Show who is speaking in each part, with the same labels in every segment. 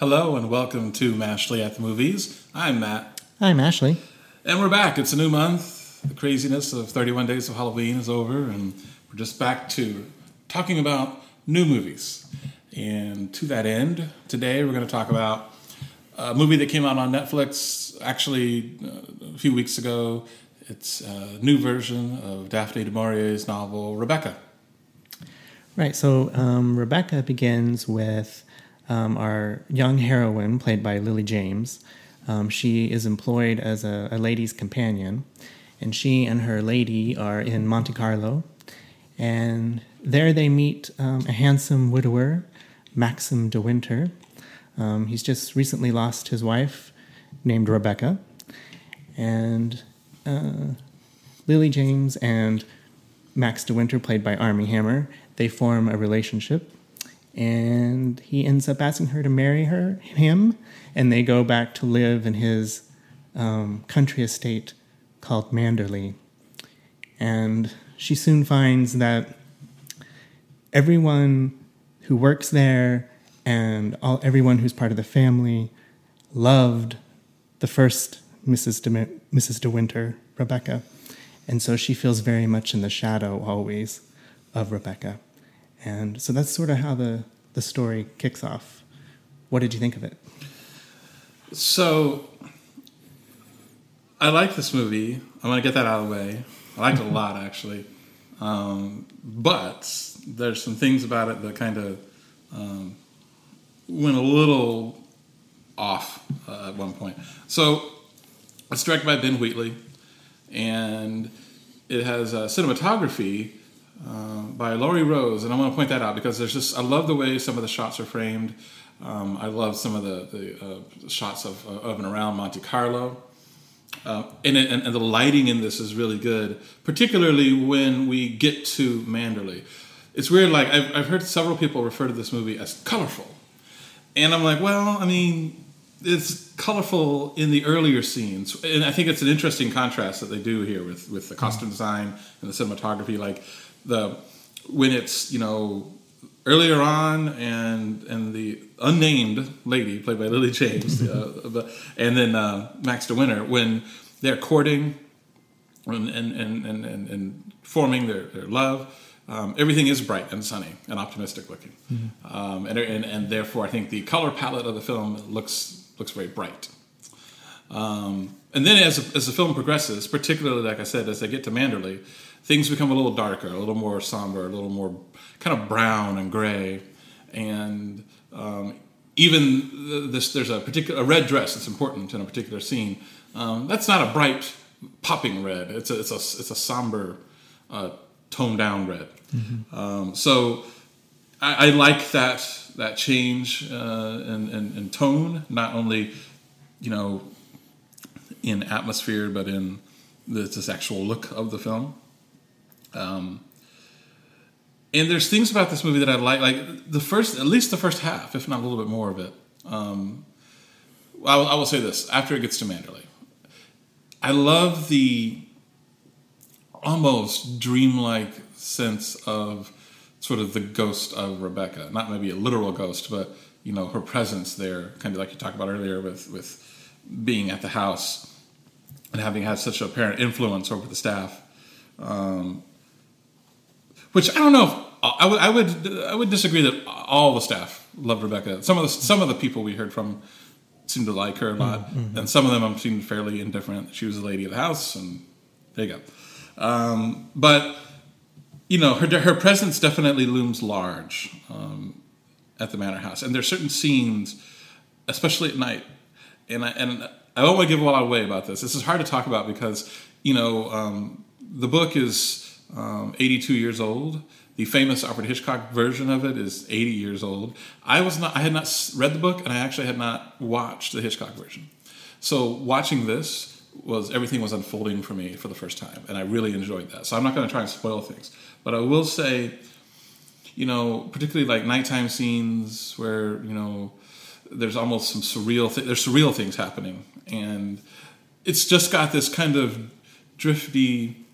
Speaker 1: Hello and welcome to Mashley at the Movies. I'm Matt.
Speaker 2: I'm Ashley.
Speaker 1: And we're back. It's a new month. The craziness of 31 Days of Halloween is over, and we're just back to talking about new movies. And to that end, today we're going to talk about a movie that came out on Netflix actually uh, a few weeks ago. It's a new version of Daphne du Maurier's novel Rebecca.
Speaker 2: Right, so um, Rebecca begins with um, our young heroine, played by Lily James. Um, she is employed as a, a, lady's companion, and she and her lady are in Monte Carlo. And there they meet um, a handsome widower, Maxim de Winter. Um, he's just recently lost his wife, named Rebecca. And uh, Lily James and Max de Winter, played by Armie Hammer, they form a relationship and he ends up asking her to marry her him and they go back to live in his um, country estate called manderley. And she soon finds that everyone who works there and all, everyone who's part of the family loved the first mrs de, mrs de winter rebecca. And so she feels very much in the shadow always of rebecca and so that's sort of how the, the story kicks off. What did you think of it?
Speaker 1: So, I like this movie. I'm going to get that out of the way. I liked it a lot, actually. Um, but there's some things about it that kind of um, went a little off uh, at one point. So, it's directed by Ben Wheatley, and it has uh, cinematography uh, by Laurie Rose, and I want to point that out because there's just I love the way some of the shots are framed. Um, I love some of the, the uh, shots of, of and around Monte Carlo. Uh, and, it, and, and, the lighting in this is really good, particularly when we get to Manderley. It's weird, like, I've, I've heard several people refer to this movie as colorful. And I'm like, well, I mean, it's colorful in the earlier scenes. And I think it's an interesting contrast that they do here with, with the costume design and the cinematography. Like, the when it's you know earlier on and and the unnamed lady played by Lily James, uh, and then uh, Max de Winter when they're courting and and and and, and forming their, their love. Um, everything is bright and sunny and optimistic looking, mm-hmm. um, and, and and therefore I think the color palette of the film looks looks very bright. Um, and then as as the film progresses, particularly like I said, as they get to Manderley, things become a little darker, a little more somber, a little more kind of brown and gray, and um, even this there's a particular a red dress that's important in a particular scene. Um, that's not a bright popping red. It's a it's a it's a somber, uh, toned down red. Mm-hmm. Um, so I, I, like that that change uh, in, in, in tone, not only you know in atmosphere, but in the, this actual look of the film. Um, and there's things about this movie that I like, like the first, at least the first half, if not a little bit more of it. Um, I, will, I will say this after it gets to Manderley, I love the almost dreamlike sense of sort of the ghost of Rebecca. Not maybe a literal ghost, but you know her presence there, kind of like you talked about earlier with with being at the house and having had such a apparent influence over the staff. Um, which I don't know. If, I would I would I would disagree that all the staff loved Rebecca. Some of the some of the people we heard from seemed to like her a lot, mm-hmm. and some of them seemed fairly indifferent. She was the lady of the house, and there you go. Um, but you know, her her presence definitely looms large um, at the manor house, and there are certain scenes, especially at night, and I, and I don't want to give a lot of away about this. This is hard to talk about because you know um, the book is um, 82 years old. The famous Alfred Hitchcock version of it is 80 years old. I was not. I had not read the book, and I actually had not watched the Hitchcock version. So watching this was everything was unfolding for me for the first time, and I really enjoyed that. So I'm not going to try and spoil things, but I will say, you know, particularly like nighttime scenes where you know there's almost some surreal. Th- there's surreal things happening, and it's just got this kind of drifty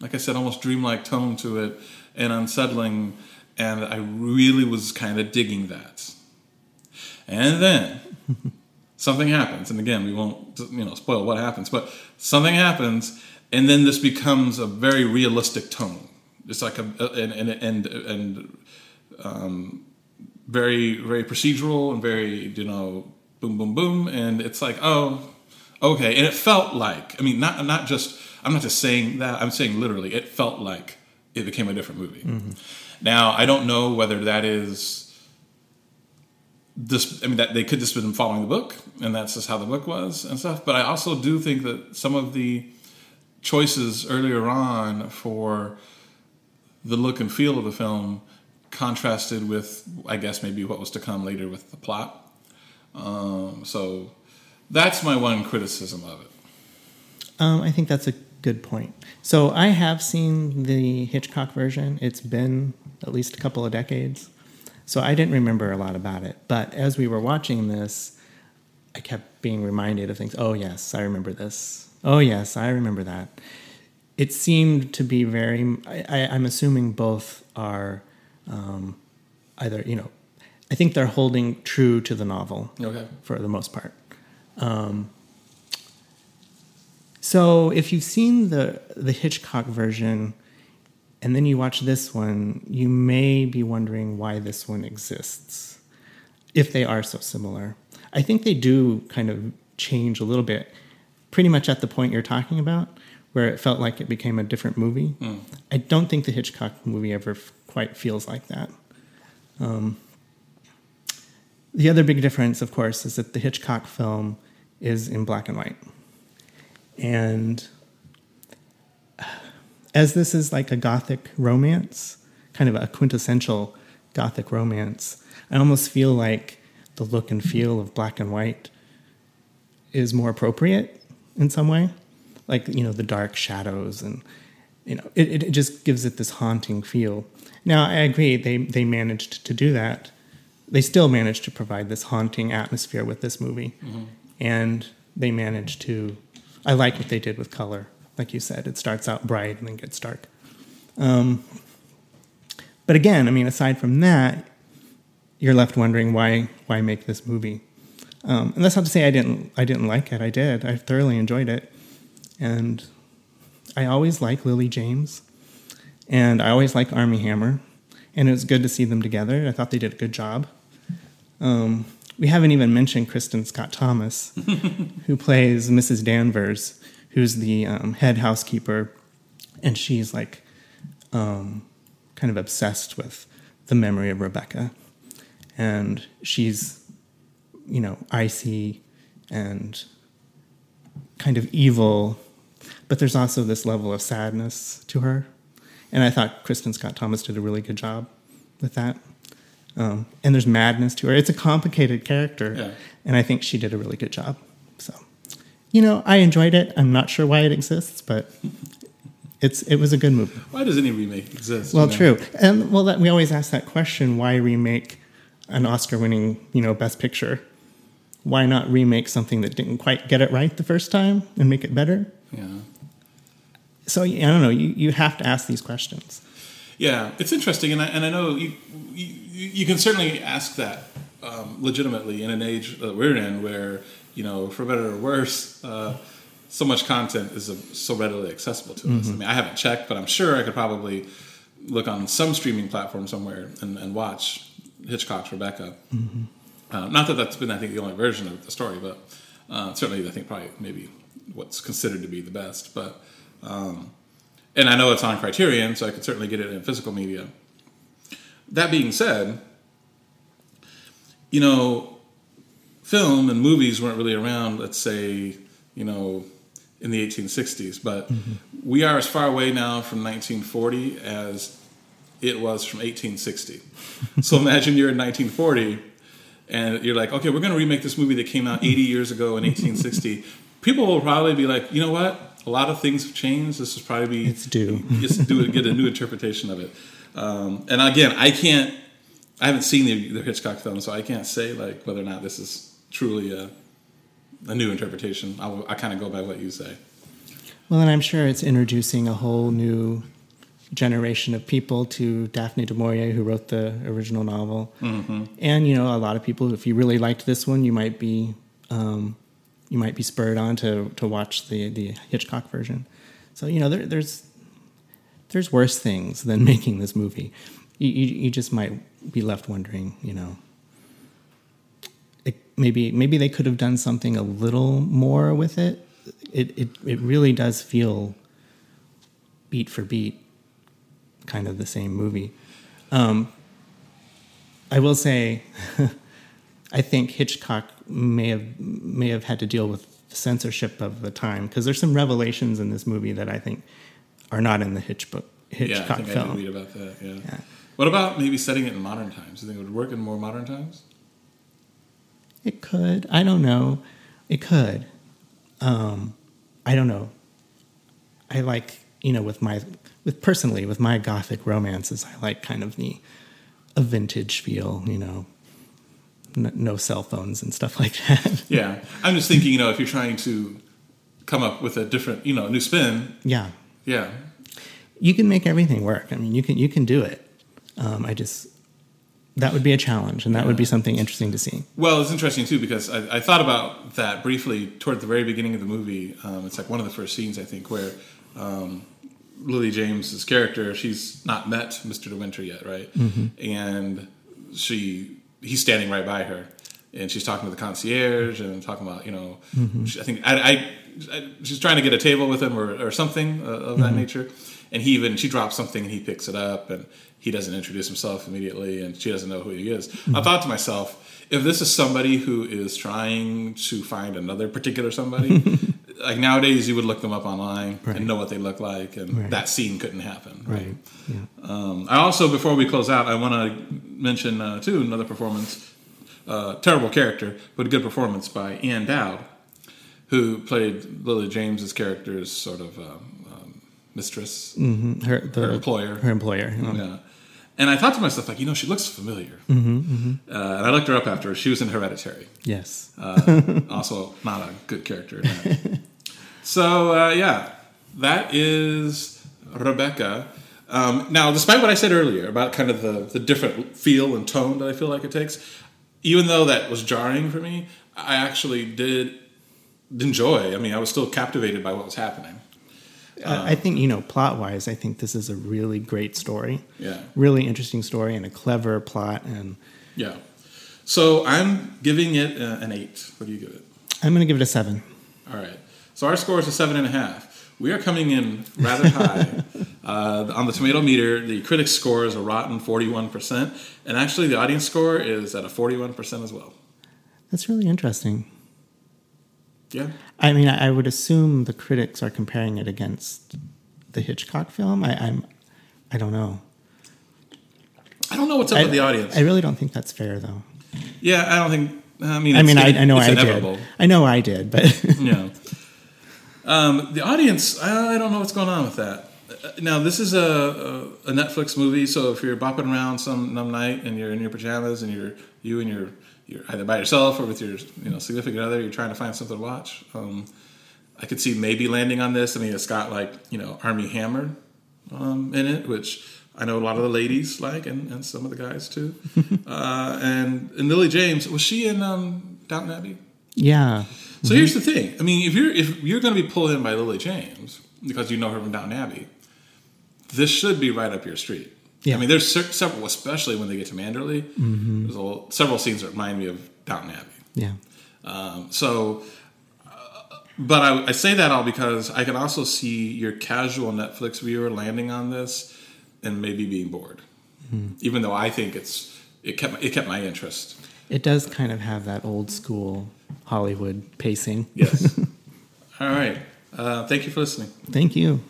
Speaker 1: like I said, almost dreamlike tone to it and unsettling. And I really was kind of digging that. And then something happens, and again, we won't you know spoil what happens, but something happens, and then this becomes a very realistic tone. It's like a and and and, and um, very very procedural and very you know boom boom boom, and it's like oh okay, and it felt like I mean not not just I'm not just saying that I'm saying literally it felt like it became a different movie. Mm-hmm. Now I don't know whether that is this. I mean that they could just been following the book, and that's just how the book was and stuff. But I also do think that some of the choices earlier on for the look and feel of the film contrasted with, I guess, maybe what was to come later with the plot. Um, so that's my one criticism of it.
Speaker 2: Um, I think that's a good point. So I have seen the Hitchcock version. It's been at least a couple of decades. So I didn't remember a lot about it. But as we were watching this, I kept being reminded of things. Oh, yes, I remember this. Oh, yes, I remember that. It seemed to be very, I, am assuming both are um, either, you know, I think they're holding true to the novel
Speaker 1: okay.
Speaker 2: for the most part. Um, so if you've seen the the Hitchcock version and then you watch this one, you may be wondering why this one exists. If they are so similar. I think they do kind of change a little bit pretty much at the point you're talking about where it felt like it became a different movie. Mm. I don't think the Hitchcock movie ever f- quite feels like that. Um, the other big difference, of course, is that the Hitchcock film is in black and white. And as this is like a gothic romance, kind of a quintessential gothic romance, I almost feel like the look and feel of black and white is more appropriate in some way. Like, you know, the dark shadows and, you know, it, it just gives it this haunting feel. Now, I agree, they, they managed to do that. They still managed to provide this haunting atmosphere with this movie. Mm-hmm. And they managed to I like what they did with color. Like you said, it starts out bright and then gets dark. Um, but again, I mean, aside from that, you're left wondering why why make this movie. Um, and that's not to say I didn't I didn't like it. I did. I thoroughly enjoyed it, and I always like Lily James, and I always like Armie Hammer, and it was good to see them together. I thought they did a good job. Um, we haven't even mentioned Kristin Scott Thomas, who plays Mrs. Danvers, who's the um, head housekeeper, and she's like um, kind of obsessed with the memory of Rebecca, and she's you know icy and kind of evil, but there's also this level of sadness to her, and I thought Kristin Scott Thomas did a really good job with that. Um, and there's madness to her. It's a complicated character, yeah. and I think she did a really good job. So, you know, I enjoyed it. I'm not sure why it exists, but it's it was a good movie.
Speaker 1: Why does any remake exist?
Speaker 2: Well, you know? true, and well, that, we always ask that question: Why remake an Oscar-winning, you know, Best Picture? Why not remake something that didn't quite get it right the first time and make it better?
Speaker 1: Yeah.
Speaker 2: So I don't know. You you have to ask these questions.
Speaker 1: Yeah, it's interesting, and I, and I know you, you, you can certainly ask that um, legitimately in an age that we're in, where you know, for better or worse, uh, so much content is so readily accessible to mm-hmm. us. I mean, I haven't checked, but I'm sure I could probably look on some streaming platform somewhere and, and watch Hitchcock's Rebecca. Mm-hmm. Uh, not that that's been, I think, the only version of the story, but uh, certainly, I think probably maybe what's considered to be the best. But um, and I know it's on Criterion, so I could certainly get it in physical media. That being said, you know, film and movies weren't really around, let's say, you know, in the 1860s, but mm-hmm. we are as far away now from 1940 as it was from 1860. so imagine you're in 1940 and you're like, okay, we're going to remake this movie that came out 80 years ago in 1860. People will probably be like, you know what? A lot of things have changed. This is probably be
Speaker 2: it's due.
Speaker 1: just do get a new interpretation of it. Um, and again, I can't. I haven't seen the, the, Hitchcock film, so I can't say like whether or not this is truly a, a new interpretation. I, I kind of go by what you say.
Speaker 2: Well, and I'm sure it's introducing a whole new generation of people to Daphne du Maurier, who wrote the original novel, and you know a lot of people. If you really liked this one, you might be um, you might be spurred on to to watch the the Hitchcock version. So you know there, there's there's worse things than making this movie. You, you, you just might be left wondering, you know, it, maybe maybe they could have done something a little more with it. It it it really does feel beat for beat, kind of the same movie. Um, I will say, I think Hitchcock may have may have had to deal with censorship of the time because there's some revelations in this movie that I think are not in the Hitch book,
Speaker 1: Yeah, I
Speaker 2: Hitchcock
Speaker 1: think I
Speaker 2: film.
Speaker 1: did read about that. Yeah.
Speaker 2: Yeah.
Speaker 1: What about maybe setting it in modern times? Do you think it would work in more modern times?
Speaker 2: It could. I don't know. It could. Um, I don't know. I like, you know, with my, with personally, with my gothic romances, I like kind of the, a vintage feel, you know, n- no cell phones and stuff like that.
Speaker 1: Yeah, I'm just thinking. You know, if you're trying to come up with a different, you know, a new spin.
Speaker 2: yeah.
Speaker 1: Yeah,
Speaker 2: You can make everything work. I mean, you can, you can do it. Um, I just, that would be a challenge and that would be something interesting to see.
Speaker 1: Well, it's interesting too because I, I thought about that briefly toward the very beginning of the movie. Um, it's like one of the first scenes I think where um, Lily James's character she's not met Mr. De Winter yet, right? And she he's standing right by her, and she's talking to the concierge and talking about you know she, I think I, I, I she's trying to get a table with him or, or something uh, of that nature. And he even she drops something and he picks it up and he doesn't introduce himself immediately and she doesn't know who he is. I thought to myself, if this is somebody who is trying to find another particular somebody, like nowadays you would look them up online
Speaker 2: Right.
Speaker 1: and know what they look like, and
Speaker 2: Right.
Speaker 1: that scene couldn't happen.
Speaker 2: Right. Yeah.
Speaker 1: Um, I also, before we close out, I want to mention uh, too another performance, uh, terrible character, but a good performance by Ann Dowd, who played Lily James's character's sort of um, um, mistress,
Speaker 2: Mhm. Her, the,
Speaker 1: her employer.
Speaker 2: Her employer. you.
Speaker 1: Yeah. And I thought to myself, like, you know, she looks familiar. Uh, and I looked her up after. She was in Hereditary.
Speaker 2: Yes.
Speaker 1: Uh, also, not a good character. so, uh, yeah, that is Rebecca. Um, now, despite what I said earlier about kind of the, the different feel and tone that I feel like it takes, even though that was jarring for me, I actually did enjoy. I mean, I was still captivated by what was happening.
Speaker 2: I I think, you know, plot wise, I think this is a really great story.
Speaker 1: Yeah.
Speaker 2: Really interesting story and a clever plot. And
Speaker 1: Yeah. So I'm giving it uh, an eight. What do you give it?
Speaker 2: I'm going to give it a seven.
Speaker 1: All right. So our score is a seven and a half. We are coming in rather high. uh, on the tomato meter, the critics score is a rotten 41%, and actually the audience score is at a 41% as well.
Speaker 2: That's really interesting.
Speaker 1: Yeah.
Speaker 2: I mean, I would assume the critics are comparing it against the Hitchcock film. I, I'm, I don't know.
Speaker 1: I don't know what's up
Speaker 2: I,
Speaker 1: with the audience.
Speaker 2: I really don't think that's fair, though.
Speaker 1: yeah, I don't think. I mean,
Speaker 2: I mean, I, I know I
Speaker 1: inevitable.
Speaker 2: did. I know I did, but
Speaker 1: yeah. Um, the audience, I, don't know what's going on with that. Uh, Now, this is a, a, Netflix movie, so if you're bopping around some, some night and you're in your pajamas and you're you and your you're either by yourself or with your you know significant other, you're trying to find something to watch. Um, I could see maybe landing on this. I mean, it's got like you know Armie Hammer um, in it, which I know a lot of the ladies like, and, and some of the guys too. uh, and and Lily James was she in um, Downton Abbey?
Speaker 2: yeah.
Speaker 1: So here's the thing. I mean, if you're if you're going to be pulled in by Lily James because you know her from Downton Abbey, this should be right up your street.
Speaker 2: Yeah.
Speaker 1: I mean, there's several, especially when they get to Manderley. There's a, little- several scenes that remind me of Downton Abbey.
Speaker 2: Yeah.
Speaker 1: Um, so, uh, but I, I say that all because I can also see your casual Netflix viewer landing on this and maybe being bored, even though I think it's it kept it kept my interest.
Speaker 2: It does kind of have that old school Hollywood pacing.
Speaker 1: Yes. all right. Uh, thank you for listening.
Speaker 2: Thank you.